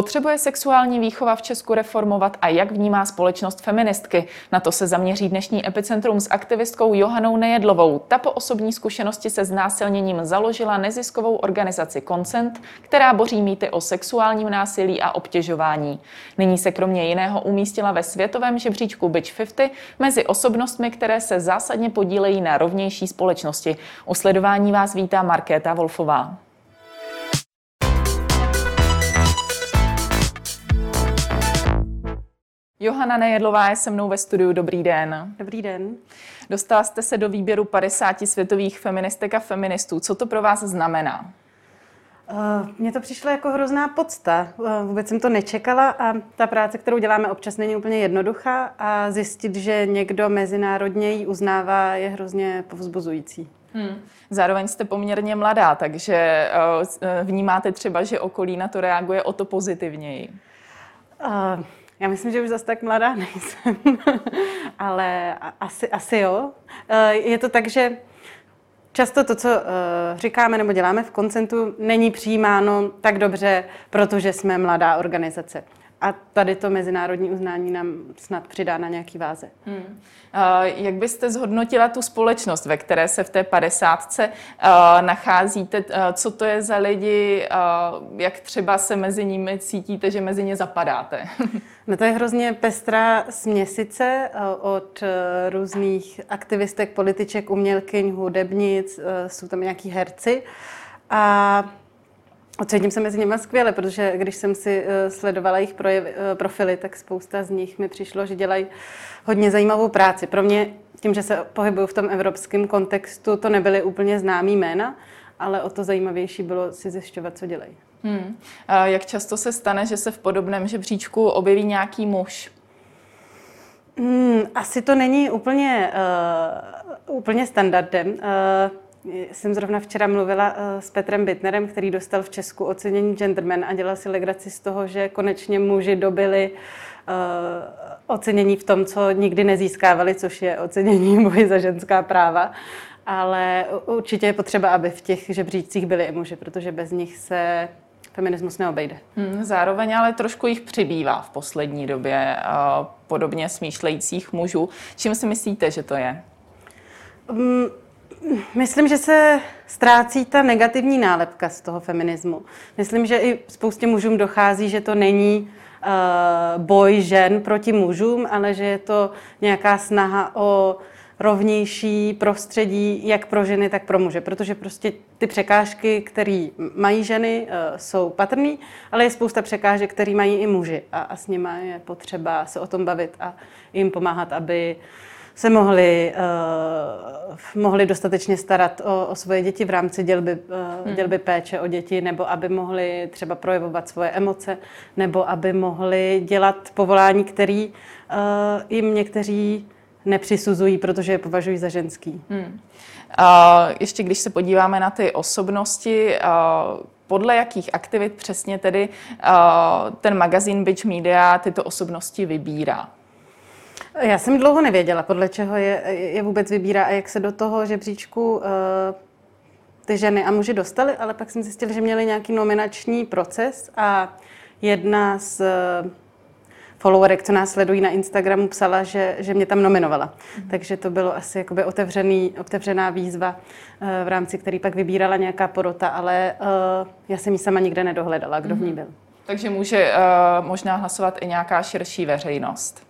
Potřebuje sexuální výchova v Česku reformovat a jak vnímá společnost feministky? Na to se zaměří dnešní epicentrum s aktivistkou Johanou Nejedlovou. Ta po osobní zkušenosti se znásilněním založila neziskovou organizaci Consent, která boří mýty o sexuálním násilí a obtěžování. Nyní se kromě jiného umístila ve světovém žebříčku Bitch 50 mezi osobnostmi, které se zásadně podílejí na rovnější společnosti. U sledování vás vítá Markéta Wolfová. Johana Nejedlová je se mnou ve studiu. Dobrý den. Dobrý den. Dostala jste se do výběru 50 světových feministek a feministů. Co to pro vás znamená? Uh, mně to přišlo jako hrozná podsta. Uh, vůbec jsem to nečekala a ta práce, kterou děláme občas, není úplně jednoduchá a zjistit, že někdo mezinárodně ji uznává, je hrozně povzbuzující. Hmm. Zároveň jste poměrně mladá, takže uh, vnímáte třeba, že okolí na to reaguje o to pozitivněji. Uh, já myslím, že už zase tak mladá nejsem, ale asi, asi jo. Eh, je to tak, že často to, co eh, říkáme nebo děláme v koncentu, není přijímáno tak dobře, protože jsme mladá organizace. A tady to mezinárodní uznání nám snad přidá na nějaký váze. Hmm. Jak byste zhodnotila tu společnost, ve které se v té padesátce nacházíte? Co to je za lidi? Jak třeba se mezi nimi cítíte, že mezi ně zapadáte? no to je hrozně pestrá směsice od uh, různých aktivistek, političek, umělkyň, hudebnic, uh, jsou tam nějaký herci. A Cítím se mezi nimi skvěle, protože když jsem si uh, sledovala jejich uh, profily, tak spousta z nich mi přišlo, že dělají hodně zajímavou práci. Pro mě, tím, že se pohybuju v tom evropském kontextu, to nebyly úplně známý jména, ale o to zajímavější bylo si zjišťovat, co dělají. Hmm. A jak často se stane, že se v podobném žebříčku objeví nějaký muž? Hmm, asi to není úplně, uh, úplně standardem. Uh, jsem zrovna včera mluvila eh, s Petrem Bitnerem, který dostal v Česku ocenění Gentleman a dělal si legraci z toho, že konečně muži dobili uh, ocenění v tom, co nikdy nezískávali, což je ocenění boji za ženská práva. Ale určitě je potřeba, aby v těch žebřících byli i muži, protože bez nich se feminismus neobejde. Hmm, zároveň ale trošku jich přibývá v poslední době, uh, podobně smýšlejících mužů. Čím si myslíte, že to je? Um, Myslím, že se ztrácí ta negativní nálepka z toho feminismu. Myslím, že i spoustě mužům dochází, že to není uh, boj žen proti mužům, ale že je to nějaká snaha o rovnější prostředí jak pro ženy, tak pro muže. Protože prostě ty překážky, které mají ženy, uh, jsou patrné, ale je spousta překážek, které mají i muži. A, a s nimi je potřeba se o tom bavit a jim pomáhat, aby uh, se mohli, uh, mohli dostatečně starat o, o svoje děti v rámci dělby, uh, hmm. dělby péče o děti, nebo aby mohli třeba projevovat svoje emoce, nebo aby mohli dělat povolání, který uh, jim někteří nepřisuzují, protože je považují za ženský. Hmm. Uh, ještě když se podíváme na ty osobnosti, podle jakých aktivit přesně tedy ten magazín Bitch Media tyto osobnosti vybírá? Já jsem dlouho nevěděla, podle čeho je, je vůbec vybírá a jak se do toho žebříčku uh, ty ženy a muži dostali, ale pak jsem zjistila, že měli nějaký nominační proces a jedna z uh, followerek, co nás sledují na Instagramu, psala, že, že mě tam nominovala. Mm. Takže to bylo asi jakoby otevřený, otevřená výzva, uh, v rámci který pak vybírala nějaká porota, ale uh, já jsem ji sama nikde nedohledala, kdo mm. v ní mhm. byl. Takže může uh, možná hlasovat i nějaká širší veřejnost.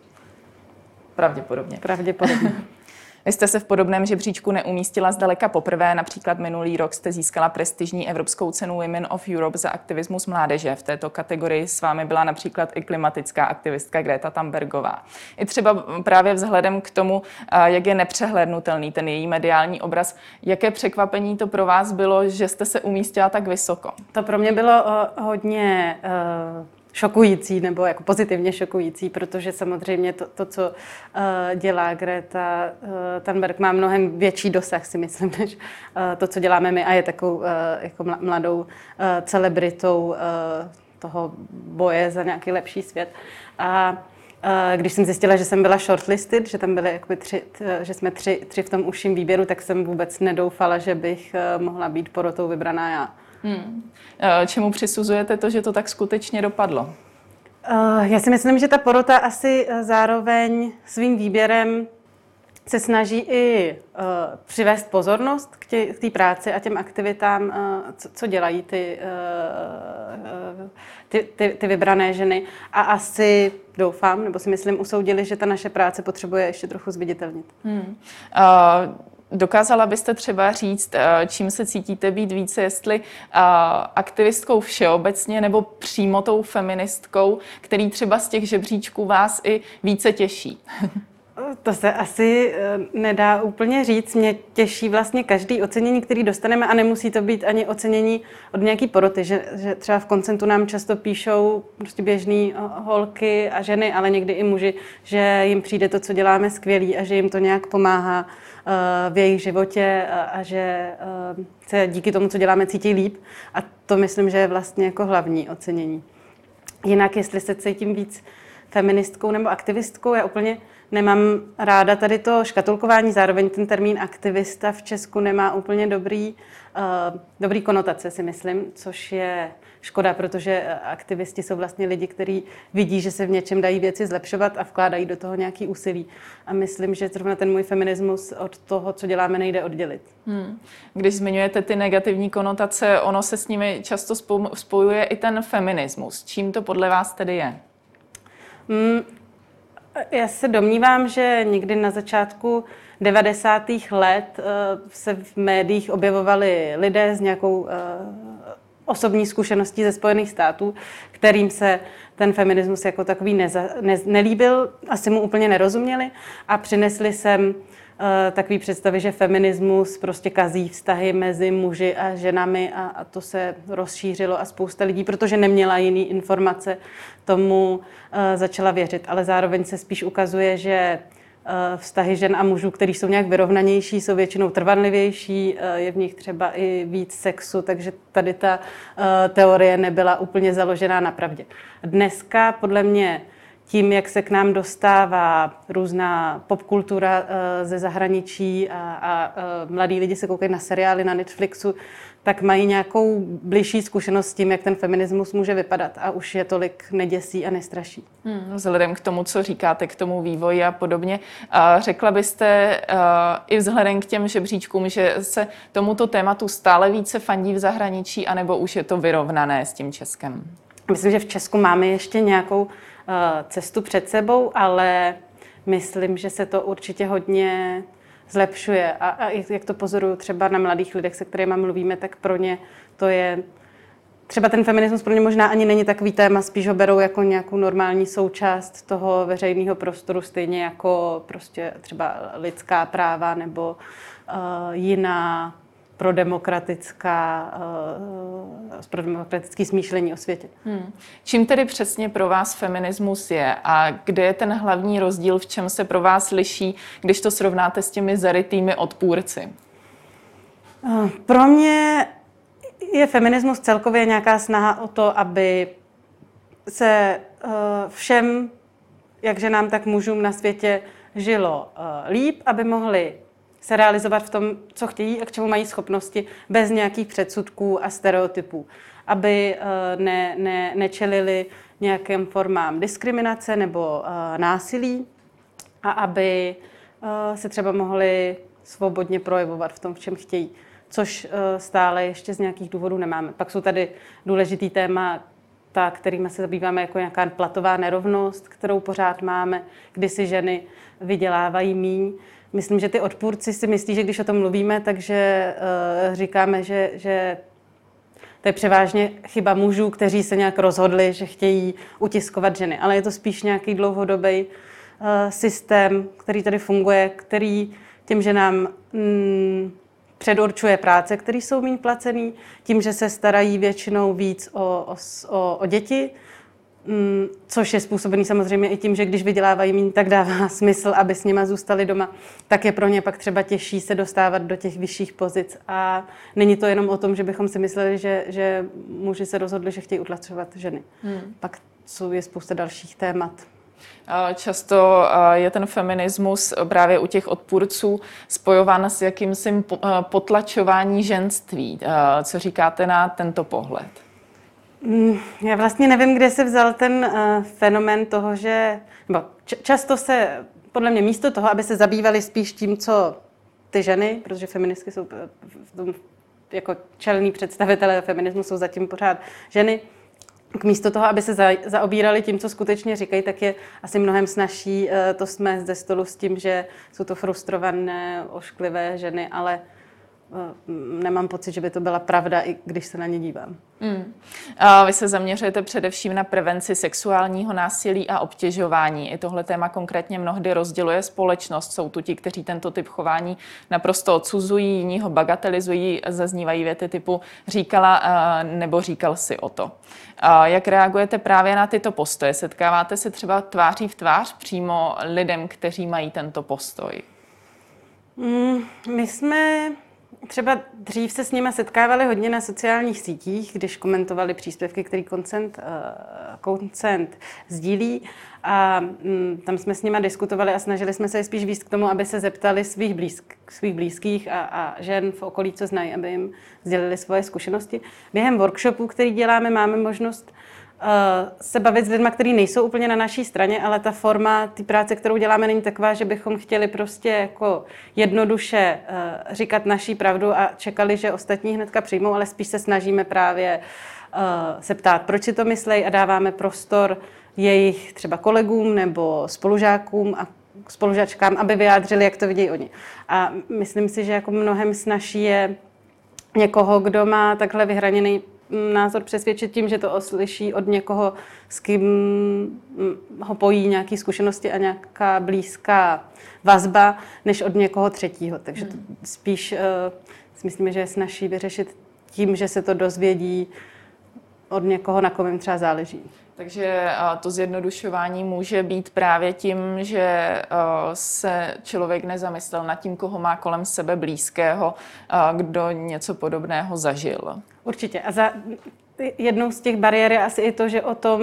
Pravděpodobně. Pravděpodobně. Vy jste se v podobném žebříčku neumístila zdaleka poprvé. Například minulý rok jste získala prestižní Evropskou cenu Women of Europe za aktivismus mládeže. V této kategorii s vámi byla například i klimatická aktivistka Greta Thunbergová. I třeba právě vzhledem k tomu, jak je nepřehlednutelný ten její mediální obraz, jaké překvapení to pro vás bylo, že jste se umístila tak vysoko? To pro mě bylo hodně uh šokující nebo jako pozitivně šokující, protože samozřejmě to, to co uh, dělá Greta uh, Thunberg, má mnohem větší dosah, si myslím, než uh, to, co děláme my a je takovou uh, jako mladou uh, celebritou uh, toho boje za nějaký lepší svět. A když jsem zjistila, že jsem byla shortlisted, že tam byly jakoby tři, že jsme tři, tři v tom užším výběru, tak jsem vůbec nedoufala, že bych mohla být porotou vybraná já. Hmm. Čemu přisuzujete to, že to tak skutečně dopadlo? Já si myslím, že ta porota asi zároveň svým výběrem se snaží i uh, přivést pozornost k té práci a těm aktivitám, uh, co, co dělají ty, uh, ty, ty, ty vybrané ženy. A asi doufám, nebo si myslím, usoudili, že ta naše práce potřebuje ještě trochu zviditelnit. Hmm. Uh... Dokázala byste třeba říct, čím se cítíte být více, jestli aktivistkou všeobecně nebo přímo tou feministkou, který třeba z těch žebříčků vás i více těší? To se asi eh, nedá úplně říct. Mě těší vlastně každý ocenění, který dostaneme a nemusí to být ani ocenění od nějaký poroty, že, že třeba v koncentu nám často píšou prostě běžný eh, holky a ženy, ale někdy i muži, že jim přijde to, co děláme skvělý a že jim to nějak pomáhá eh, v jejich životě a, a že se díky tomu, co děláme, cítí líp. A to myslím, že je vlastně jako hlavní ocenění. Jinak, jestli se cítím víc feministkou nebo aktivistkou, já úplně nemám ráda tady to škatulkování, zároveň ten termín aktivista v Česku nemá úplně dobrý, uh, dobrý konotace, si myslím, což je škoda, protože aktivisti jsou vlastně lidi, kteří vidí, že se v něčem dají věci zlepšovat a vkládají do toho nějaký úsilí. A myslím, že zrovna ten můj feminismus od toho, co děláme, nejde oddělit. Hmm. Když zmiňujete ty negativní konotace, ono se s nimi často spojuje i ten feminismus. Čím to podle vás tedy je? Hmm, já se domnívám, že někdy na začátku 90. let eh, se v médiích objevovali lidé s nějakou eh, osobní zkušeností ze Spojených států, kterým se ten feminismus jako takový neza, ne, nelíbil, asi mu úplně nerozuměli a přinesli sem Eh, takový představy, že feminismus prostě kazí vztahy mezi muži a ženami a, a to se rozšířilo a spousta lidí, protože neměla jiný informace, tomu uh, začala věřit. Ale zároveň se spíš ukazuje, že uh, vztahy žen a mužů, který jsou nějak vyrovnanější, jsou většinou trvanlivější, je v nich třeba i víc sexu, takže tady ta teorie nebyla úplně založená na pravdě. Dneska podle mě tím, jak se k nám dostává různá popkultura eh, ze zahraničí a, a eh, mladí lidi se koukají na seriály na Netflixu, tak mají nějakou blížší zkušenost s tím, jak ten feminismus může vypadat a už je tolik neděsí a nestraší. Hmm, vzhledem k tomu, co říkáte, k tomu vývoji a podobně, řekla byste i vzhledem k těm žebříčkům, že se tomuto tématu stále více fandí v zahraničí, anebo už je to vyrovnané s tím Českem? Myslím, že v Česku máme ještě nějakou Eh, cestu před sebou, ale myslím, že se to určitě hodně zlepšuje. A, a jak to pozoruju třeba na mladých lidech, se kterými mluvíme, tak pro ně to je třeba ten feminismus pro ně možná ani není takový téma, spíš ho berou jako nějakou normální součást toho veřejného prostoru, stejně jako prostě třeba lidská práva nebo uh, jiná pro demokratická, uh, pro demokratické smýšlení o světě. Hmm. Čím tedy přesně pro vás feminismus je a kde je ten hlavní rozdíl, v čem se pro vás liší, když to srovnáte s těmi zarytými odpůrci? Uh, pro mě je feminismus celkově nějaká snaha o to, aby se uh, všem, jak ženám, tak mužům na světě žilo líp, aby mohli se realizovat v tom, co chtějí a k čemu mají schopnosti, bez nějakých předsudků a stereotypů. Aby eh, ne, ne, nečelili nějakým formám diskriminace nebo uh, násilí a aby uh, se třeba mohli svobodně projevovat v tom, v čem chtějí, což stále ještě z nějakých důvodů nemáme. Pak jsou tady důležitý téma, ta, kterými se zabýváme jako nějaká platová nerovnost, kterou pořád máme, kdy si ženy vydělávají míň. Myslím, že ty odpůrci si myslí, že když o tom mluvíme, takže uh, říkáme, že, že to je převážně chyba mužů, kteří se nějak rozhodli, že chtějí utiskovat ženy. Ale je to spíš nějaký dlouhodobý uh, systém, který tady funguje, který tím, že nám mm, předurčuje práce, které jsou méně placený, tím, že se starají většinou víc o, o, o děti, Mm, což je způsobený samozřejmě i tím, že když vydělávají méně, tak dává smysl, aby s nima zůstali doma, tak je pro ně pak třeba těžší se dostávat do těch vyšších pozic. A není to jenom o tom, že bychom si mysleli, že, že muži se rozhodli, že chtějí utlačovat ženy. Hmm. Pak jsou je spousta dalších témat. Často je ten feminismus právě u těch odpůrců spojován s jakýmsi potlačování ženství. Co říkáte na tento pohled? Mm, já vlastně nevím, kde se vzal ten uh, fenomen toho, že nebo často se, podle mě místo toho, aby se zabývali spíš tím, co ty ženy, protože feministky jsou v tom, jako čelní představitelé feminismu jsou zatím pořád ženy, k místo toho, aby se za, zaobírali tím, co skutečně říkají, tak je asi mnohem snažší uh, to jsme ze stolu s tím, že jsou to frustrované, ošklivé ženy, ale Eh, nemám pocit, že by to byla pravda, i když se na ně dívám. Mm. A vy se zaměřujete především na prevenci sexuálního násilí a obtěžování. I tohle téma konkrétně mnohdy rozděluje společnost. Jsou tu ti, kteří tento typ chování naprosto odsuzují, jiní ho bagatelizují, zaznívají věty typu říkala eh, nebo říkal si o to. Jak reagujete právě na tyto postoje? Setkáváte se třeba tváří v tvář přímo lidem, kteří mají tento postoj? Mm, my jsme třeba dřív se s nimi setkávali hodně na sociálních sítích, když komentovali příspěvky, který koncent, uh, koncent sdílí. A um, tam jsme s nimi diskutovali a snažili jsme se je spíš víc k tomu, aby se zeptali svých, blízk, svých blízkých a, a žen v okolí, co znají, aby jim sdělili svoje zkušenosti. Během workshopu, který děláme, máme možnost Eh, se bavit s lidmi, kteří nejsou úplně na naší straně, ale ta forma té práce, kterou děláme, není taková, že bychom chtěli prostě jako jednoduše eh, říkat naší pravdu a čekali, že ostatní hnedka přijmou, ale spíš se snažíme právě eh, se ptát, proč si to myslej a dáváme prostor jejich třeba kolegům nebo spolužákům a spolužačkám, aby vyjádřili, jak to vidějí oni. A myslím si, že jako mnohem snaží je někoho, kdo má takhle vyhraněný názor přesvědčit tím, že to oslyší od někoho, s kým ho pojí nějaké zkušenosti a nějaká blízká vazba, než od někoho třetího. Takže to hmm. spíš uh, si myslíme, že je snaží vyřešit tím, že se to dozvědí od někoho, na kom jim třeba záleží. Takže to zjednodušování může být právě tím, že se člověk nezamyslel nad tím, koho má kolem sebe blízkého, kdo něco podobného zažil. Určitě. A za jednou z těch bariér je asi i to, že o tom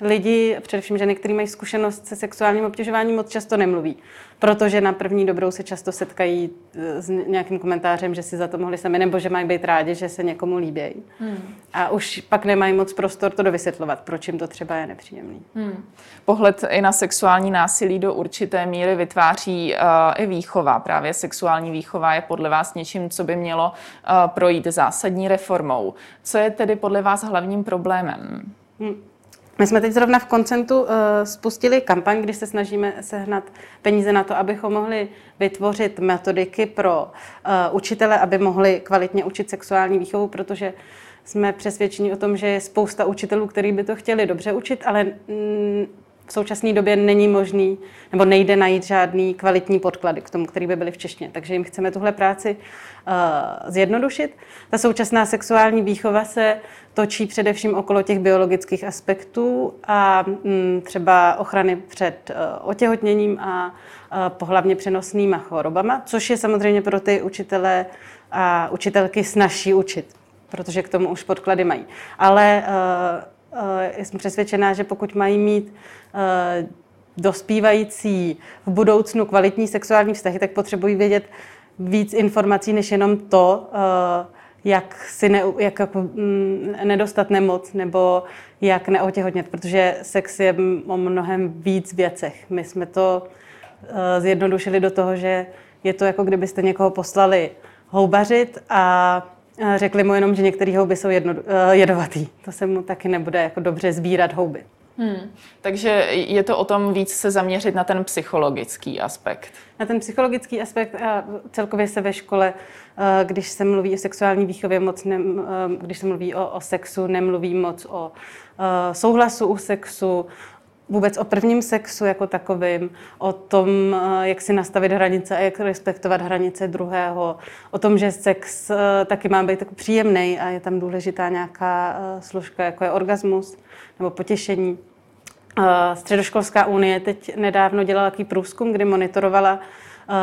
lidi, především ženy, které mají zkušenost se sexuálním obtěžováním, moc často nemluví protože na první dobrou se často setkají eh, s nějakým komentářem, že si za to mohli sami, nebo že mají být rádi, že se někomu líbí. Hmm. A už pak nemají moc prostor to dovysvětlovat, proč jim to třeba je nepříjemný. Hmm. Pohled i na sexuální násilí do určité míry vytváří uh, i výchova. Právě sexuální výchova je podle vás něčím, co by mělo uh, projít zásadní reformou. Co je tedy podle vás hlavním problémem? Hmm. My jsme teď zrovna v Koncentu uh, spustili kampaň, kdy se snažíme sehnat peníze na to, abychom mohli vytvořit metodiky pro uh, učitele, aby mohli kvalitně učit sexuální výchovu, protože jsme přesvědčeni o tom, že je spousta učitelů, kteří by to chtěli dobře učit, ale mm, v současné době není možný nebo nejde najít žádný kvalitní podklady k tomu, který by byly v češtině. Takže jim chceme tuhle práci uh, zjednodušit. Ta současná sexuální výchova se točí především okolo těch biologických aspektů a um, třeba ochrany před uh, otěhotněním a uh, pohlavně přenosnými chorobama, což je samozřejmě pro ty učitele a učitelky snaží učit, protože k tomu už podklady mají. Ale uh, jsem přesvědčená, že pokud mají mít uh, dospívající v budoucnu kvalitní sexuální vztahy, tak potřebují vědět víc informací, než jenom to, uh, jak si ne, jak jako, mm, nedostat nemoc nebo jak neotěhotnět, protože sex je o mnohem víc věcech. My jsme to zjednodušili do toho, že je to jako kdybyste někoho poslali houbařit a Řekli mu jenom, že některé houby jsou jedno, eh, jedovatý. To se mu taky nebude jako dobře sbírat houby. Hmm. Takže je to o tom víc se zaměřit na ten psychologický aspekt. Na ten psychologický aspekt a celkově se ve škole, eh, když se mluví o sexuální výchově, moc ne, eh, když se mluví o, o sexu, nemluví moc o souhlasu u sexu, vůbec o prvním sexu jako takovým, o tom, eh, jak si nastavit hranice a jak respektovat hranice druhého, o tom, že sex eh, taky má být jako příjemný a je tam důležitá nějaká eh, složka, jako je orgasmus nebo potěšení. Středoškolská unie teď nedávno dělala takový průzkum, kdy monitorovala,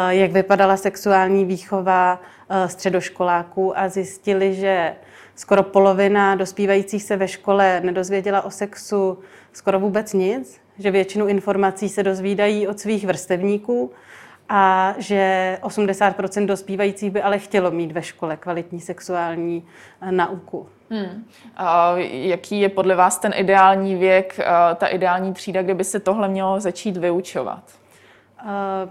jak vypadala sexuální výchova středoškoláků a zjistili, že skoro polovina dospívajících se ve škole nedozvěděla o sexu skoro vůbec nic, že většinu informací se dozvídají od svých vrstevníků a že 80% dospívajících by ale chtělo mít ve škole kvalitní sexuální eh, nauku. Hmm. A jaký je podle vás ten ideální věk, eh, ta ideální třída, kde by se tohle mělo začít vyučovat? Uh,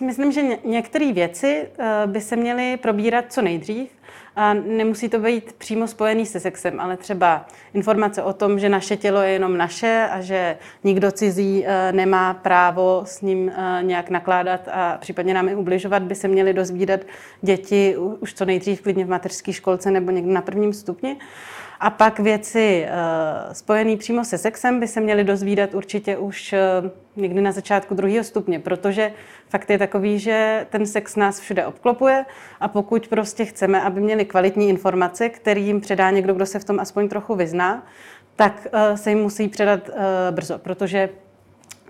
Myslím, že některé věci by se měly probírat co nejdřív. A nemusí to být přímo spojený se sexem, ale třeba informace o tom, že naše tělo je jenom naše a že nikdo cizí eh, nemá právo s ním eh, nějak nakládat a případně nám i ubližovat, by se měly dozvídat děti už co nejdřív, klidně v mateřské školce nebo někdy na prvním stupni. A pak věci uh, spojené přímo se sexem by se měly dozvídat určitě už uh, někdy na začátku druhého stupně, protože fakt je takový, že ten sex nás všude obklopuje. A pokud prostě chceme, aby měli kvalitní informace, který jim předá někdo, kdo se v tom aspoň trochu vyzná, tak uh, se jim musí předat brzo, protože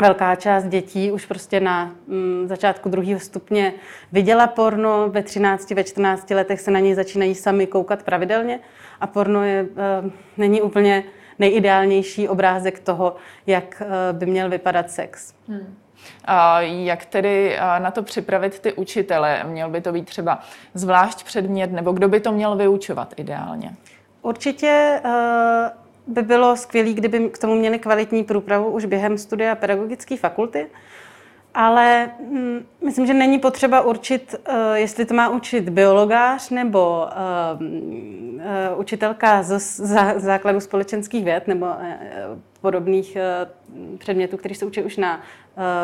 velká část dětí už prostě na mm, začátku druhého stupně viděla porno, ve 13, ve 14 letech se na něj začínají sami koukat pravidelně a porno je, uh, není úplně nejideálnější obrázek toho, jak uh, by měl vypadat sex. Hmm. A jak tedy na to připravit ty učitele? Měl by to být třeba zvlášť předmět, nebo kdo by to měl vyučovat ideálně? Určitě uh, by bylo skvělé, kdyby k tomu měli kvalitní průpravu už během studia pedagogické fakulty. Ale hm, myslím, že není potřeba určit, uh, jestli to má učit biologář nebo uh, uh, učitelka z, z základu společenských věd nebo uh, podobných uh, předmětů, které se učí už na uh,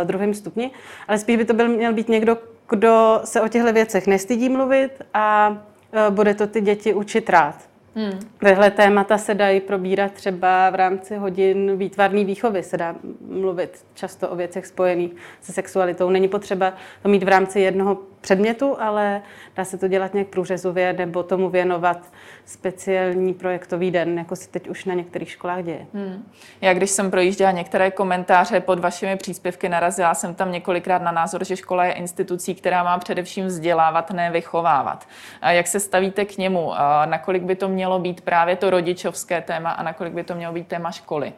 druhém stupni. Ale spíš by to byl, měl být někdo, kdo se o těchto věcech nestydí mluvit a uh, bude to ty děti učit rád. Hmm. Tyhle témata se dají probírat třeba v rámci hodin výtvarné výchovy. Se dá mluvit často o věcech spojených se sexualitou. Není potřeba to mít v rámci jednoho předmětu, ale dá se to dělat nějak průřezově nebo tomu věnovat speciální projektový den, jako se teď už na některých školách děje. Hmm. Já když jsem projížděla některé komentáře pod vašimi příspěvky, narazila jsem tam několikrát na názor, že škola je institucí, která má především vzdělávat, ne vychovávat. A jak se stavíte k němu? A nakolik by to mělo být právě to rodičovské téma a nakolik by to mělo být téma školy?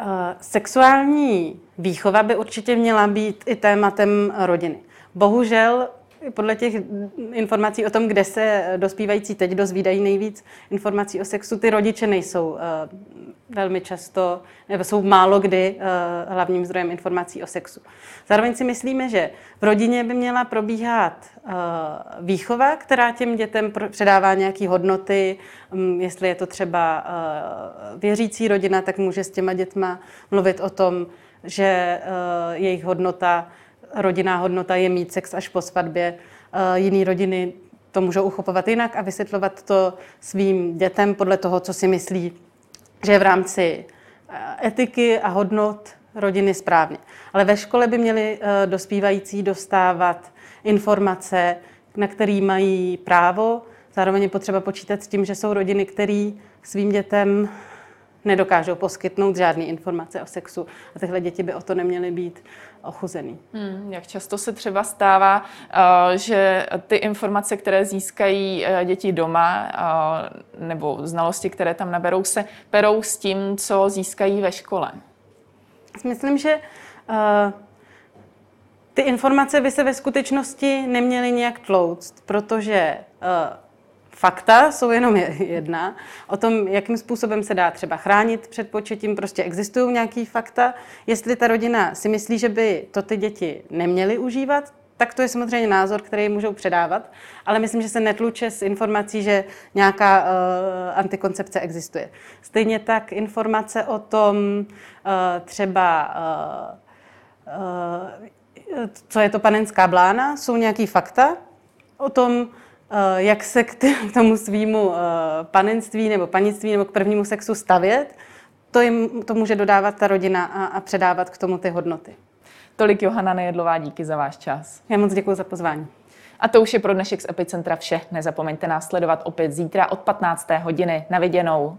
Uh, sexuální výchova by určitě měla být i tématem rodiny. Bohužel podle těch informací o tom, kde se dospívající teď dozvídají nejvíc informací o sexu, ty rodiče nejsou uh, velmi často, nebo jsou málo kdy uh, hlavním zdrojem informací o sexu. Zároveň si myslíme, že v rodině by měla probíhat uh, výchova, která těm dětem předává nějaké hodnoty. Um, jestli je to třeba věřící rodina, tak může s těma dětma mluvit o tom, že jejich hodnota rodinná hodnota je mít sex až po svatbě. Eh, jiný rodiny to můžou uchopovat jinak a vysvětlovat to svým dětem podle toho, co si myslí, že v rámci eh, etiky a hodnot rodiny správně. Ale ve škole by měli eh, dospívající dostávat informace, na které mají právo. Zároveň je potřeba počítat s tím, že jsou rodiny, které svým dětem nedokážou poskytnout žádné informace o sexu a tyhle děti by o to neměly být ochuzený. Hmm, jak často se třeba stává, uh, že ty informace, které získají uh, děti doma, uh, nebo znalosti, které tam naberou, se perou s tím, co získají ve škole? Myslím, že ty informace by se ve skutečnosti neměly nějak tlouct, protože fakta jsou jenom jedna. O tom, jakým způsobem se dá třeba chránit před početím, prostě existují nějaký fakta. Jestli ta rodina si myslí, že by to ty děti neměly užívat, tak to je samozřejmě názor, který můžou předávat, ale myslím, že se netluče s informací, že nějaká uh, antikoncepce existuje. Stejně tak informace o tom uh, třeba, uh, uh, co je to panenská blána, jsou nějaký fakta o tom, jak se k tomu svýmu eh, panenství nebo panictví nebo k prvnímu sexu stavět, to jim to může dodávat ta rodina a, a předávat k tomu ty hodnoty. Tolik Johana Nejedlová, díky za váš čas. Já moc děkuji za pozvání. A to už je pro dnešek z Epicentra vše. Nezapomeňte nás sledovat opět zítra od 15. hodiny. Na viděnou.